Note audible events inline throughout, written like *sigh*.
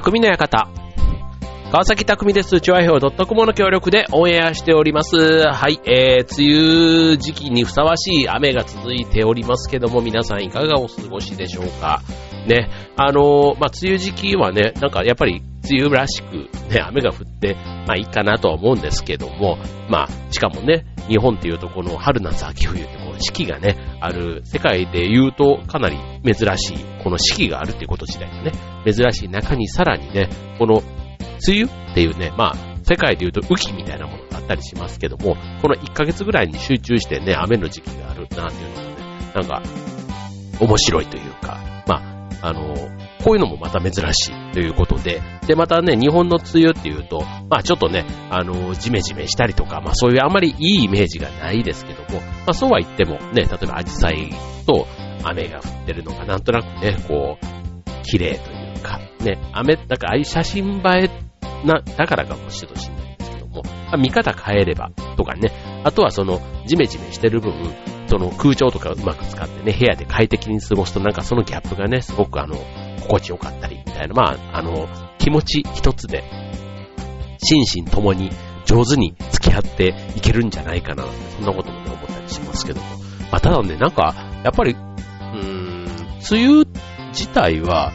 匠の館。川崎匠です。チョアヘオ .com の協力でオンエアしております。はい、えー、梅雨時期にふさわしい雨が続いておりますけども、皆さんいかがお過ごしでしょうか？ね、あのー、まあ、梅雨時期はね、なんかやっぱり梅雨らしくね、雨が降って、まあいいかなとは思うんですけども、まあ、しかもね、日本っていうとこの春夏秋冬ってこう四季がね、ある、世界で言うとかなり珍しい、この四季があるっていうこと自体がね、珍しい中にさらにね、この梅雨っていうね、まあ、世界で言うと雨季みたいなものがあったりしますけども、この1ヶ月ぐらいに集中してね、雨の時期があるなっていうのもね、なんか、面白いというか、まあ、あの、こういうのもまた珍しいということで、で、またね、日本の梅雨っていうと、まあちょっとね、あの、ジメジメしたりとか、まあそういうあまりいいイメージがないですけども、まあそうは言ってもね、例えばアジサイと雨が降ってるのがなんとなくね、こう、綺麗というか、ね、雨、なんかああいう写真映えな、だからかもしれないんですけども、まあ、見方変えればとかね、あとはその、ジメジメしてる分、その空調とかうまく使ってね、部屋で快適に過ごすとなんかそのギャップがね、すごくあの、心地よかったり、みたいな、まあ、あの、気持ち一つで、心身ともに上手に付き合っていけるんじゃないかな、そんなこともね、思ったりしますけども。まあ、ただね、なんか、やっぱり、うーん、梅雨自体は、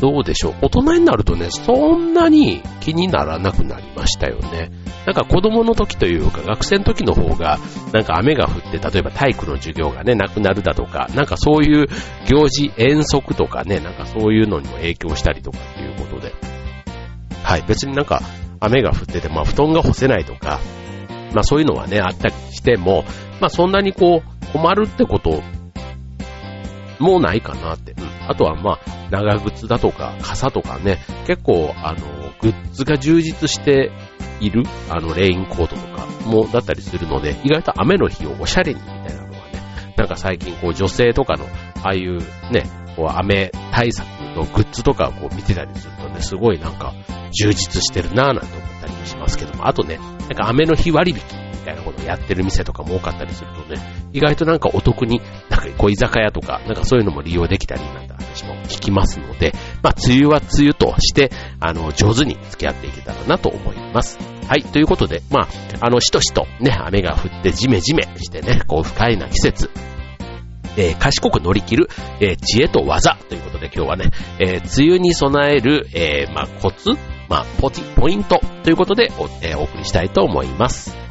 どうでしょう。大人になるとね、そんなに気にならなくなりましたよね。なんか子供の時というか学生の時の方が、なんか雨が降って、例えば体育の授業がね、なくなるだとか、なんかそういう行事、遠足とかね、なんかそういうのにも影響したりとかっていうことで。はい、別になんか雨が降ってて、まあ布団が干せないとか、まあそういうのはね、あったりしても、まあそんなにこう、困るってこともうないかなって。うん。あとはまあ、長靴だとか、傘とかね、結構、あの、グッズが充実している、あの、レインコートとかも、だったりするので、意外と雨の日をおしゃれにみたいなのはね、なんか最近こう女性とかの、ああいうね、こう雨対策のグッズとかをこう見てたりするとね、すごいなんか充実してるなぁなんて思ったりもしますけども、あとね、なんか雨の日割引。たいなことをやってる店とかも多かったりするとね、意外となんかお得に、なんかこう居酒屋とか、なんかそういうのも利用できたりなんて話も聞きますので、まあ梅雨は梅雨として、あの、上手に付き合っていけたらなと思います。はい、ということで、まあ、あの、しとしとね、雨が降ってジメジメしてね、こう不快な季節、えー、賢く乗り切る、えー、知恵と技ということで今日はね、えー、梅雨に備える、えー、まあ、コツ、まあ、ポティ、ポイントということでお,、えー、お送りしたいと思います。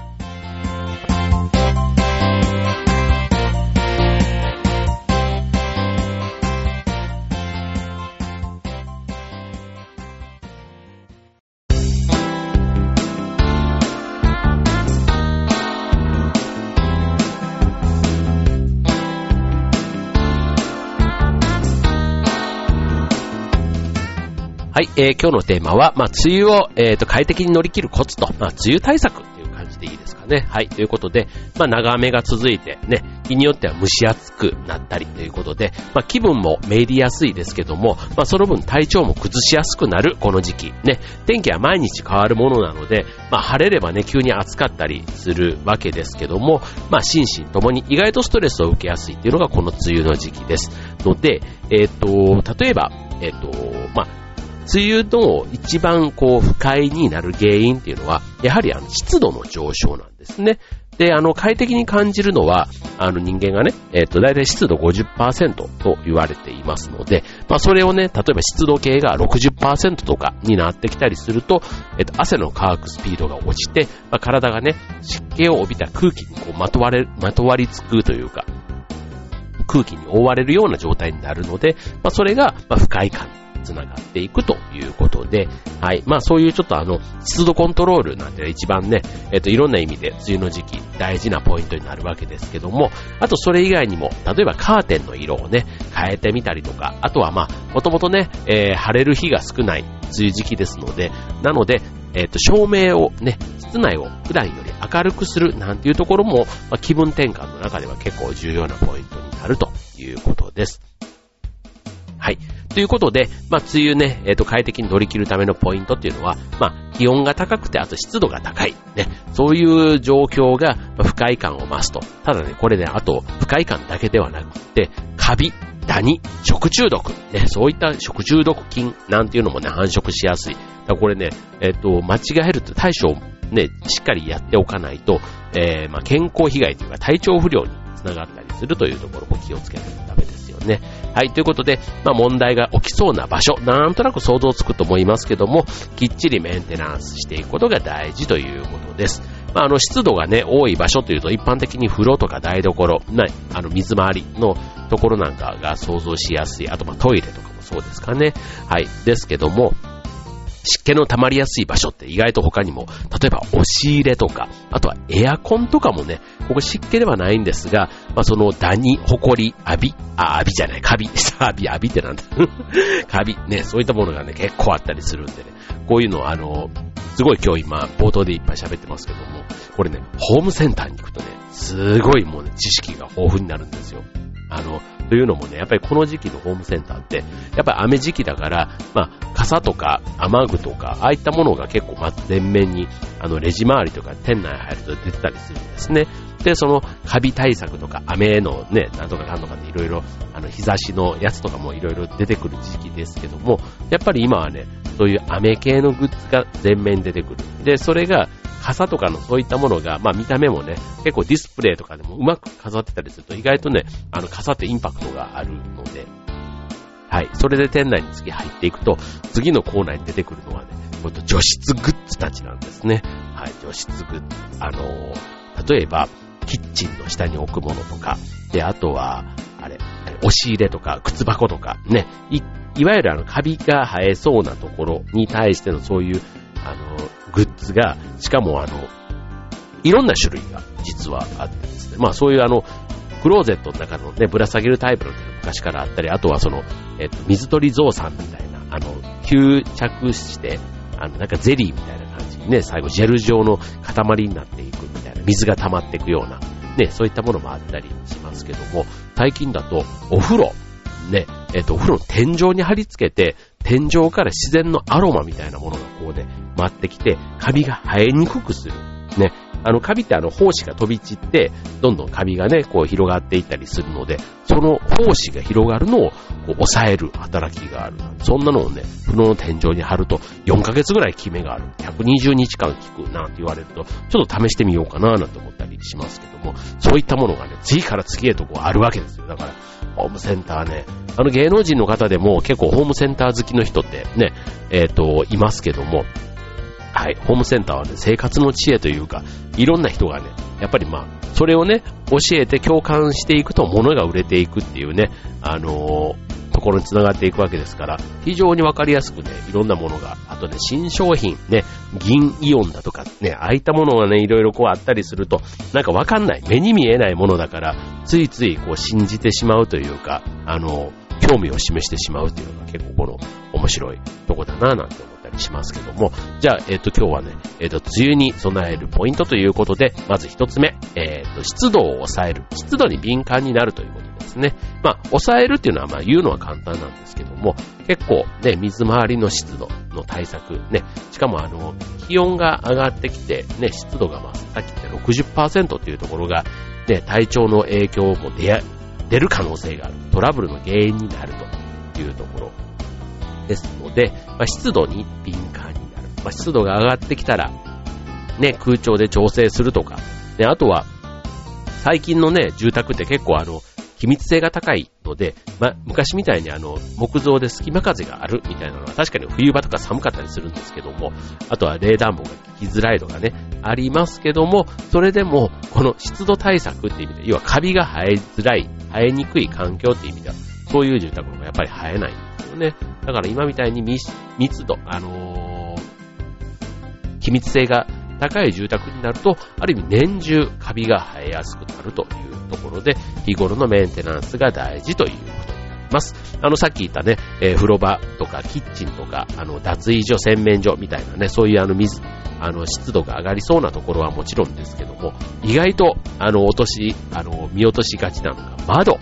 はい、えー、今日のテーマは、まあ、梅雨を、えー、と、快適に乗り切るコツと、まあ、梅雨対策っていう感じでいいですかね。はい、ということで、まあ、長雨が続いて、ね、日によっては蒸し暑くなったりということで、まあ、気分もめいりやすいですけども、まあ、その分体調も崩しやすくなるこの時期。ね、天気は毎日変わるものなので、まあ、晴れればね、急に暑かったりするわけですけども、まあ、心身ともに意外とストレスを受けやすいっていうのがこの梅雨の時期です。ので、え、ー、と、例えば、え、ー、と、まあ、梅雨の一番こう不快になる原因っていうのは、やはりあの湿度の上昇なんですね。で、あの、快適に感じるのは、あの人間がね、えっ、ー、と、だいたい湿度50%と言われていますので、まあそれをね、例えば湿度計が60%とかになってきたりすると、えっ、ー、と、汗の乾くスピードが落ちて、まあ体がね、湿気を帯びた空気にこうまとわれ、まとわりつくというか、空気に覆われるような状態になるので、まあそれが、ま不快感繋がっていくということで、はい。まあそういうちょっとあの、湿度コントロールなんて一番ね、えっ、と、いろんな意味で梅雨の時期大事なポイントになるわけですけども、あとそれ以外にも、例えばカーテンの色をね、変えてみたりとか、あとはまあ、もともとね、えー、晴れる日が少ない梅雨時期ですので、なので、えっ、と、照明をね、室内を普段より明るくするなんていうところも、まあ、気分転換の中では結構重要なポイントになるということです。ということで、まあ、梅雨ね、えっ、ー、と、快適に乗り切るためのポイントっていうのは、まあ、気温が高くて、あと湿度が高い。ね。そういう状況が、不快感を増すと。ただね、これね、あと、不快感だけではなくて、カビ。ダニ、食中毒、ね、そういった食中毒菌なんていうのもね、繁殖しやすい。だからこれね、えっ、と、間違えると対処をね、しっかりやっておかないと、えー、まあ、健康被害というか体調不良につながったりするというところも気をつけないとダメですよね。はい、ということで、まあ、問題が起きそうな場所、なんとなく想像つくと思いますけども、きっちりメンテナンスしていくことが大事ということです。まあ、あの、湿度がね、多い場所というと、一般的に風呂とか台所、なあの、水回りのところなんかが想像しやすい。あと、まあトイレとかもそうですかね。はい。ですけども、湿気の溜まりやすい場所って意外と他にも、例えば押し入れとか、あとはエアコンとかもね、ここ湿気ではないんですが、まあ、そのダニ、ホコリ、アビ、あ、アビじゃない、カビ、*laughs* アビ、アビってなんだ。*laughs* カビ、ね、そういったものがね、結構あったりするんでね、こういうのあの、すごい今日今、冒頭でいっぱい喋ってますけども、これね、ホームセンターに行くとね、すごいもうね、知識が豊富になるんですよ。あの、というのもね、やっぱりこの時期のホームセンターって、やっぱり雨時期だから、まあ、傘とか雨具とか、ああいったものが結構、ま、全面に、あの、レジ周りとか店内入ると出てたりするんですね。で、その、カビ対策とか、雨のね、なんとかかんとかっていろいろ、あの、日差しのやつとかもいろいろ出てくる時期ですけども、やっぱり今はね、そういう雨系のグッズが全面に出てくる。で、それが、傘とかのそういったものが、まあ見た目もね、結構ディスプレイとかでもうまく飾ってたりすると意外とね、あの傘ってインパクトがあるので、はい。それで店内に次入っていくと、次のコーナーに出てくるのはね、ほんと除湿グッズたちなんですね。はい。除湿グッズ。あのー、例えば、キッチンの下に置くものとか、で、あとは、あれ、押し入れとか、靴箱とか、ね、い、いわゆるあの、カビが生えそうなところに対してのそういう、グッズが、しかもあの、いろんな種類が実はあってですね、まあそういうあの、クローゼットの中のね、ぶら下げるタイプの昔からあったり、あとはその、えっと、水鳥ゾウさんみたいな、あの、吸着して、あの、なんかゼリーみたいな感じにね、最後ジェル状の塊になっていくみたいな、水が溜まっていくような、ね、そういったものもあったりしますけども、最近だと、お風呂、ね、えっと、お風呂の天井に貼り付けて、天井から自然のアロマみたいなものがこうね、回ってきて、カビが生えにくくする。ね。あの、カビってあの、胞子が飛び散って、どんどんカビがね、こう広がっていったりするので、その胞子が広がるのを抑える働きがある。そんなのをね、風呂の天井に貼ると、4ヶ月ぐらい効めがある。120日間効くなんて言われると、ちょっと試してみようかななんて思ったりしますけども、そういったものがね、次から次へとこうあるわけですよ。だから、ホームセンターね、あの芸能人の方でも結構ホームセンター好きの人ってね、えっ、ー、と、いますけども、はい、ホームセンターはね、生活の知恵というか、いろんな人がね、やっぱりまあ、それをね、教えて共感していくと物が売れていくっていうね、あのー、ところに繋がっていくわけですから、非常にわかりやすくね、いろんなものが、あとね、新商品、ね、銀イオンだとかね、ああいったものがね、いろいろこうあったりすると、なんかわかんない、目に見えないものだから、ついついこう信じてしまうというか、あのー興味を示してしまうっていうのが結構この面白いとこだななんて思ったりしますけども、じゃあ、えっ、ー、と、今日はね、えっ、ー、と、梅雨に備えるポイントということで、まず一つ目、えっ、ー、と、湿度を抑える。湿度に敏感になるということですね。まあ、抑えるっていうのは、まあ、言うのは簡単なんですけども、結構ね、水回りの湿度の対策、ね、しかもあの、気温が上がってきて、ね、湿度がまあ、さっき言った60%っていうところが、ね、体調の影響も出出る可能性がある。トラブルの原因になるというところですので、まあ、湿度に敏感になる。まあ、湿度が上がってきたら、ね、空調で調整するとか、ね、あとは、最近のね、住宅って結構あの、機密性が高いので、ま昔みたいにあの、木造で隙間風があるみたいなのは確かに冬場とか寒かったりするんですけども、あとは冷暖房が効きづらいのがね、ありますけども、それでも、この湿度対策っていう意味で、要はカビが生えづらい、生えにくい環境っていう意味では、そういう住宅の方がやっぱり生えないですよね。だから今みたいに密度、あのー、機密性が高い住宅になると、ある意味年中カビが生えやすくなるというところで、日頃のメンテナンスが大事ということになります。あの、さっき言ったね、えー、風呂場とかキッチンとか、あの、脱衣所、洗面所みたいなね、そういうあの水、あの、湿度が上がりそうなところはもちろんですけども、意外と、あの、落とし、あの、見落としがちなのが窓。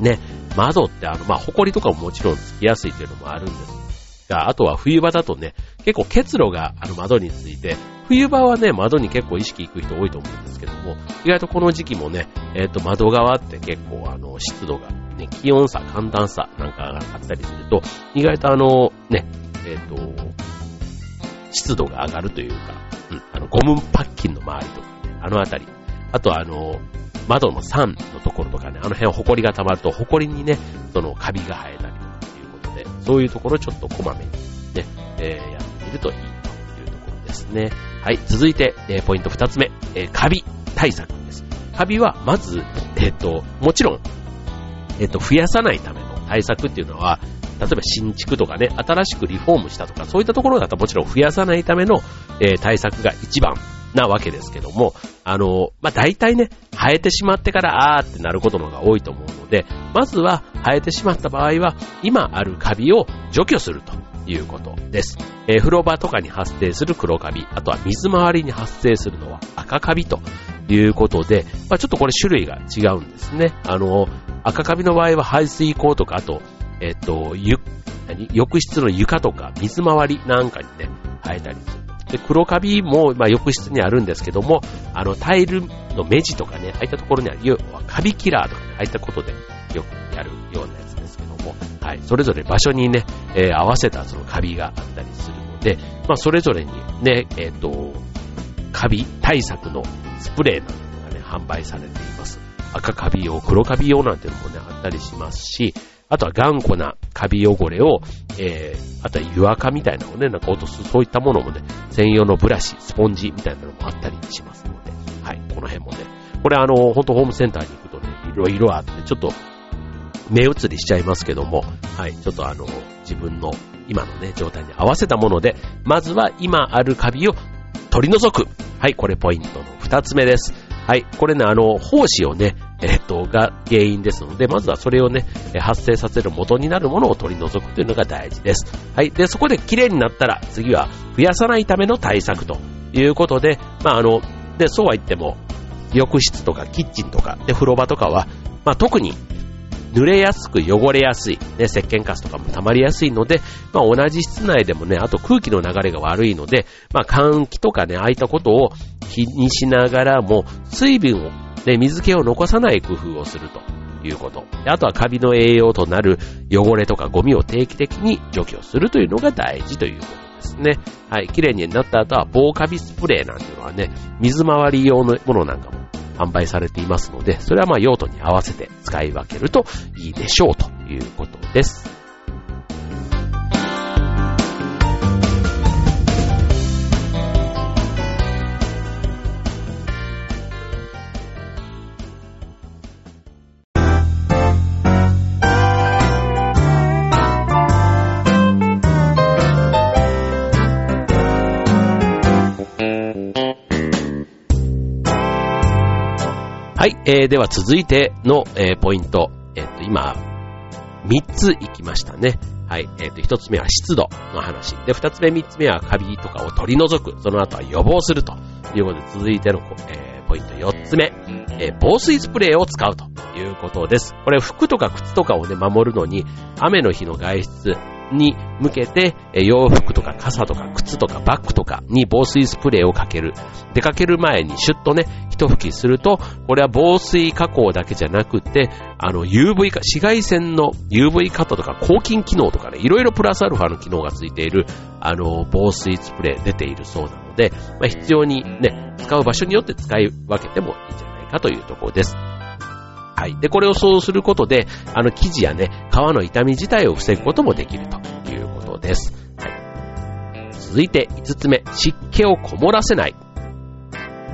ね、窓ってあの、まあ、埃とかももちろんつきやすいというのもあるんですが、あとは冬場だとね、結構結露がある窓について、冬場はね、窓に結構意識いく人多いと思うんですけども、意外とこの時期もね、えっ、ー、と、窓側って結構あの、湿度がね、気温差、寒暖差なんかがあったりすると、意外とあの、ね、えっ、と、湿度が上がるというか、うん、あの、ゴムパッキンの周りとかね、あのあたり、あとあの、窓の3のところとかね、あの辺ホコリが溜まると、ホコリにね、そのカビが生えたりとかっていうことで、そういうところちょっとこまめにね、えー、やってみるといいというところですね。はい、続いて、えー、ポイント2つ目、えー、カビ対策です。カビは、まず、えっ、と、もちろん、えっ、と、増やさないための対策っていうのは、例えば新築とかね、新しくリフォームしたとか、そういったところだともちろん増やさないための、えー、対策が一番なわけですけども、あの、まあ、大体ね、生えてしまってからあーってなることの方が多いと思うので、まずは生えてしまった場合は、今あるカビを除去するということです。えー、風呂場とかに発生する黒カビ、あとは水回りに発生するのは赤カビということで、まあ、ちょっとこれ種類が違うんですね。あの、赤カビの場合は排水口とか、あと、えっ、と、ゆ、何？浴室の床とか水回りなんかにね、生えたりする。で、黒カビも、まあ、浴室にあるんですけども、あの、タイルの目地とかね、ああいったところにある、はカビキラーとかね、ああいったことでよくやるようなやつですけども、はい、それぞれ場所にね、えー、合わせたそのカビがあったりするので、まあ、それぞれにね、えっ、ー、と、カビ対策のスプレーなんていうのがね、販売されています。赤カビ用、黒カビ用なんていうのもね、あったりしますし、あとは頑固なカビ汚れを、えー、あとは湯垢みたいなのをね、なんか落とす、そういったものもね、専用のブラシ、スポンジみたいなのもあったりしますので、はい、この辺もね、これあの、ほんとホームセンターに行くとね、いろいろあって、ちょっと、目移りしちゃいますけども、はい、ちょっとあの、自分の今のね、状態に合わせたもので、まずは今あるカビを取り除く。はい、これポイントの二つ目です。はい、これね、あの、胞子をね、えっと、が原因ですので、まずはそれをね、発生させる元になるものを取り除くというのが大事です。はい。で、そこで綺麗になったら、次は増やさないための対策ということで、まあ、あの、で、そうは言っても、浴室とかキッチンとか、で、風呂場とかは、まあ、特に濡れやすく汚れやすい、ね、石鹸カスとかも溜まりやすいので、まあ、同じ室内でもね、あと空気の流れが悪いので、まあ、換気とかね、ああいったことを気にしながらも、水分を、ね、水気を残さない工夫をするということ。あとはカビの栄養となる汚れとかゴミを定期的に除去するというのが大事ということですね。はい、綺麗になった後は防カビスプレーなんていうのはね、水回り用のものなんかも販売されていますので、それはまあ用途に合わせて使い分けるといいでしょうということです。えー、では続いての、えー、ポイント。えっ、ー、と、今、3ついきましたね。はい、えっ、ー、と、1つ目は湿度の話。で、2つ目、3つ目はカビとかを取り除く。その後は予防するということで、続いての、えー、ポイント4つ目、えー、防水スプレーを使うということです。これ、服とか靴とかをね、守るのに、雨の日の外出、に向けて、洋服とか傘とか靴とかバッグとかに防水スプレーをかける。出かける前にシュッとね、一吹きすると、これは防水加工だけじゃなくて、あの UV 化、紫外線の UV カットとか抗菌機能とかね、いろいろプラスアルファの機能がついている、あの、防水スプレー出ているそうなので、まあ、必要にね、使う場所によって使い分けてもいいんじゃないかというところです。はい。で、これをそうすることで、あの生地やね、皮の痛み自体を防ぐこともできるということです。はい。続いて5つ目、湿気をこもらせない。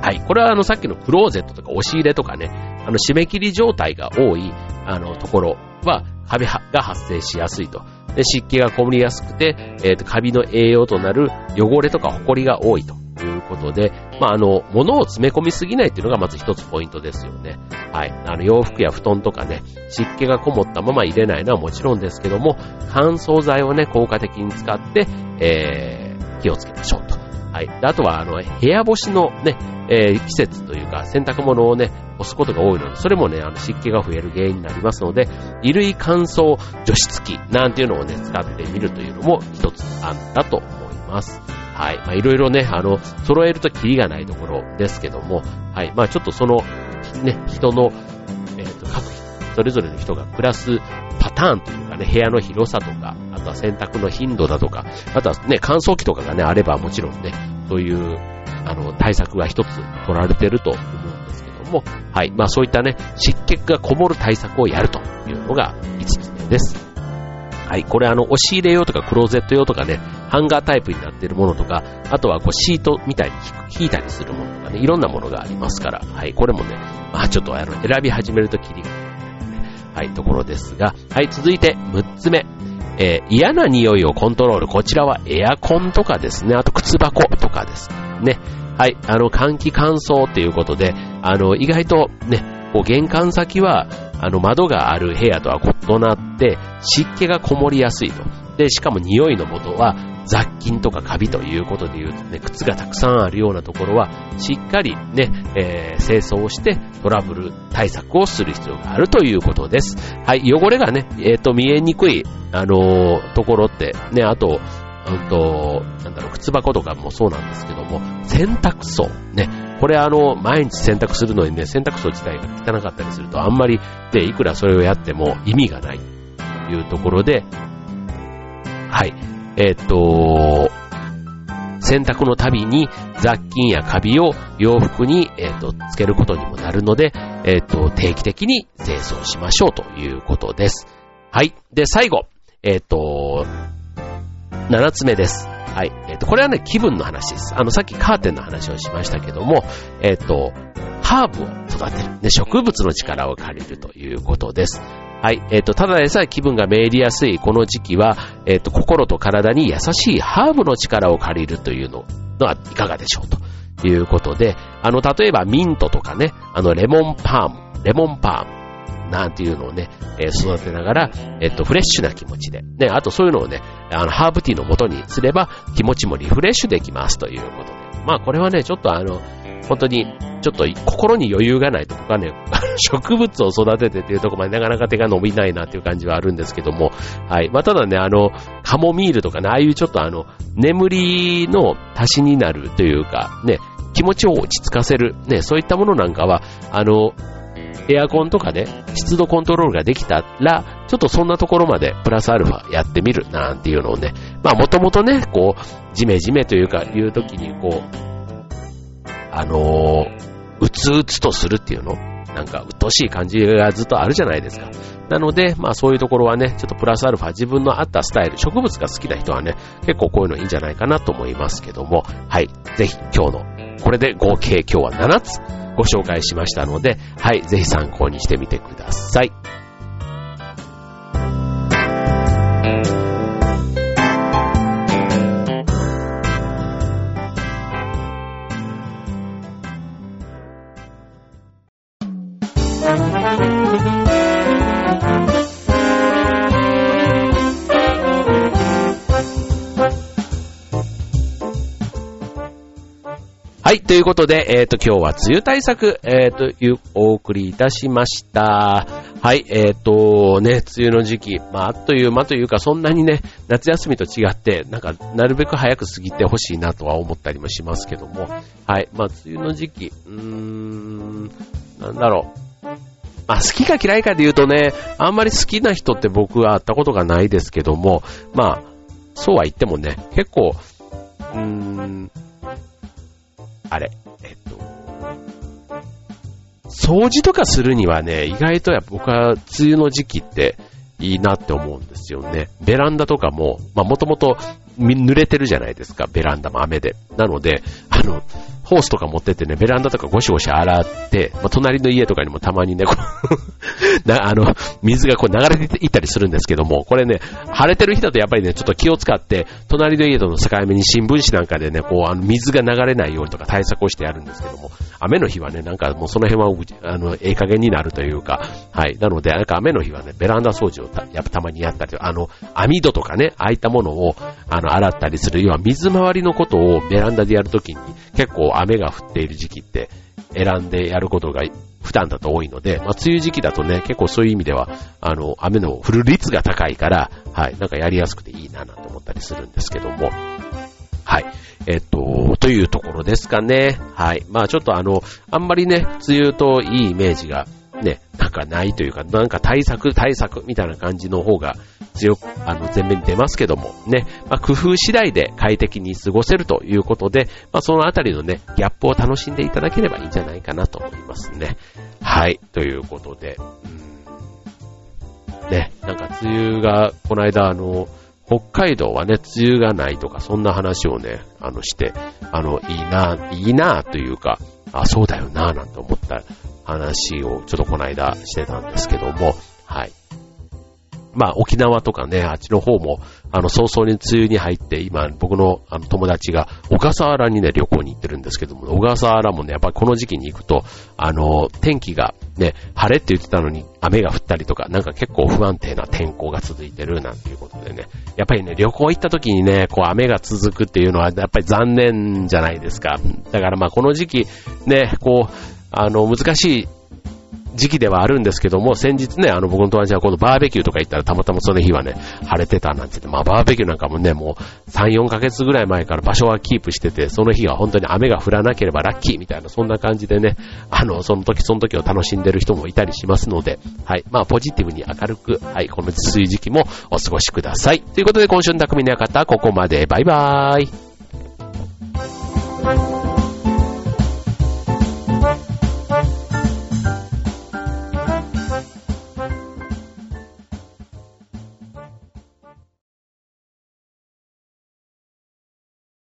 はい。これはあのさっきのクローゼットとか押し入れとかね、あの締め切り状態が多い、あのところは、カビが発生しやすいと。で湿気がこもりやすくて、えっ、ー、と、カビの栄養となる汚れとかホコリが多いということで、まあ、あの、物を詰め込みすぎないっていうのがまず一つポイントですよね。はい。あの、洋服や布団とかね、湿気がこもったまま入れないのはもちろんですけども、乾燥剤をね、効果的に使って、えー、気をつけましょうと。はい。あとは、あの、部屋干しのね、えー、季節というか、洗濯物をね、干すことが多いので、それもね、あの、湿気が増える原因になりますので、衣類乾燥除湿機なんていうのをね、使ってみるというのも一つあんだと思います。はい。まあ、いろいろね、あの、揃えるとキリがないところですけども、はい。まあ、ちょっとその、ね、人の、えっ、ー、と、各人それぞれの人が暮らすパターンというかね、部屋の広さとか、あとは洗濯の頻度だとか、あとはね、乾燥機とかがね、あればもちろんね、そういう、あの、対策が一つ取られてると思うんですけども、はい。まあそういったね、湿気がこもる対策をやるというのが5つ目です。はい。これあの、押し入れ用とかクローゼット用とかね、ハンガータイプになっているものとか、あとはこうシートみたいに引いたりするものとかね、いろんなものがありますから、はい。これもね、まあちょっとあの、選び始めるときりが、ね、*laughs* はい、ところですが、はい。続いて6つ目。えー、嫌な匂いをコントロール。こちらはエアコンとかですね。あと靴箱とかですね。はい。あの、換気乾燥っていうことで、あの、意外とね、こう玄関先は、あの窓がある部屋とは異なって湿気がこもりやすいと。で、しかも匂いの元は雑菌とかカビということで言うとね、靴がたくさんあるようなところは、しっかりね、えー、清掃をしてトラブル対策をする必要があるということです。はい、汚れがね、えっ、ー、と、見えにくい、あのー、ところって、ね、あと、うんと、なんだろう、靴箱とかもそうなんですけども、洗濯槽、ね、これあの、毎日洗濯するのにね、洗濯槽自体が汚かったりすると、あんまり、で、いくらそれをやっても意味がないというところで、はい。えっ、と、洗濯のたびに雑菌やカビを洋服に、えっ、と、つけることにもなるので、えっ、と、定期的に清掃しましょうということです。はい。で、最後、えっ、と、7つ目です。はい。えっ、ー、と、これはね、気分の話です。あの、さっきカーテンの話をしましたけども、えっ、ー、と、ハーブを育てる。ね、植物の力を借りるということです。はい。えっ、ー、と、ただでさえ気分がめいりやすいこの時期は、えっ、と、心と体に優しいハーブの力を借りるというのはいかがでしょうということで、あの、例えばミントとかね、あの、レモンパーム、レモンパーム、なんていうのをね、えー、育てながら、えっと、フレッシュな気持ちで、ね、あとそういうのをね、あの、ハーブティーの元にすれば、気持ちもリフレッシュできますということで。まあ、これはね、ちょっとあの、本当に、ちょっと心に余裕がないと僕はね、*laughs* 植物を育ててっていうところまでなかなか手が伸びないなっていう感じはあるんですけども、はい。まあ、ただね、あの、カモミールとかね、ああいうちょっとあの、眠りの足しになるというか、ね、気持ちを落ち着かせる、ね、そういったものなんかは、あの、エアコンとかで湿度コントロールができたら、ちょっとそんなところまでプラスアルファやってみるなんていうのをね、まあもともとね、こう、ジメジメというか、いう時にこう、あのー、うつうつとするっていうのなんか、うっとしい感じがずっとあるじゃないですか。なので、まあそういうところはね、ちょっとプラスアルファ自分の合ったスタイル、植物が好きな人はね、結構こういうのいいんじゃないかなと思いますけども、はい。ぜひ今日の、これで合計今日は7つご紹介しましたので、はい、ぜひ参考にしてみてください。はい、ということで、えっ、ー、と、今日は梅雨対策、えっ、ー、と、いう、お送りいたしました。はい、えっ、ー、と、ね、梅雨の時期、まあ、あっという間というか、そんなにね、夏休みと違って、なんか、なるべく早く過ぎてほしいなとは思ったりもしますけども、はい、まあ、梅雨の時期、うーん、なんだろう。まあ、好きか嫌いかで言うとね、あんまり好きな人って僕は会ったことがないですけども、まあ、そうは言ってもね、結構、うーん、あれ、えっと、掃除とかするにはね、意外とや僕は梅雨の時期っていいなって思うんですよね。ベランダとかも、まあもともと濡れてるじゃないですか、ベランダも雨で。なので、あの、ホースとか持ってってね、ベランダとかゴシゴシ洗って、まあ、隣の家とかにもたまにね、こう *laughs* な、あの、水がこう流れていったりするんですけども、これね、晴れてる日だとやっぱりね、ちょっと気を使って、隣の家との境目に新聞紙なんかでね、こう、あの、水が流れないようにとか対策をしてやるんですけども、雨の日はね、なんかもうその辺は、あの、ええ加減になるというか、はい。なので、なんか雨の日はね、ベランダ掃除をたやっぱたまにやったり、あの、網戸とかね、ああいったものを、あの、洗ったりする、要は水回りのことをベランダでやるときに、結構雨が降っている時期って選んでやることが普段だと多いので、まあ、梅雨時期だとね、結構そういう意味では、あの、雨の降る率が高いから、はい、なんかやりやすくていいななんて思ったりするんですけども、はい。えっと、というところですかね。はい。まあちょっとあの、あんまりね、梅雨といいイメージがね、なんかないというか、なんか対策、対策みたいな感じの方が強く、あの、前面に出ますけども、ね、まあ、工夫次第で快適に過ごせるということで、まあ、そのあたりのね、ギャップを楽しんでいただければいいんじゃないかなと思いますね。はい、ということで、うん、ね、なんか梅雨が、この間あの、北海道はね、梅雨がないとか、そんな話をね、あの、して、あの、いいな、いいな、というか、あ、そうだよな、なんて思った話をちょっとこの間してたんですけども、はい。まあ沖縄とかね、あっちの方も、あの早々に梅雨に入って、今僕のあの友達が小笠原にね、旅行に行ってるんですけども、小笠原もね、やっぱりこの時期に行くと、あの、天気がね、晴れって言ってたのに雨が降ったりとか、なんか結構不安定な天候が続いてるなんていうことでね、やっぱりね、旅行行った時にね、こう雨が続くっていうのはやっぱり残念じゃないですか。だからまあこの時期ね、こう、あの、難しい時期ではあるんですけども、先日ね、あの僕の友達はこのバーベキューとか行ったらたまたまその日はね、晴れてたなんて言って、まあバーベキューなんかもね、もう3、4ヶ月ぐらい前から場所はキープしてて、その日は本当に雨が降らなければラッキーみたいな、そんな感じでね、あの、その時その時を楽しんでる人もいたりしますので、はい、まあポジティブに明るく、はい、この梅雨時期もお過ごしください。ということで今週の匠の館、ここまで。バイバーイ。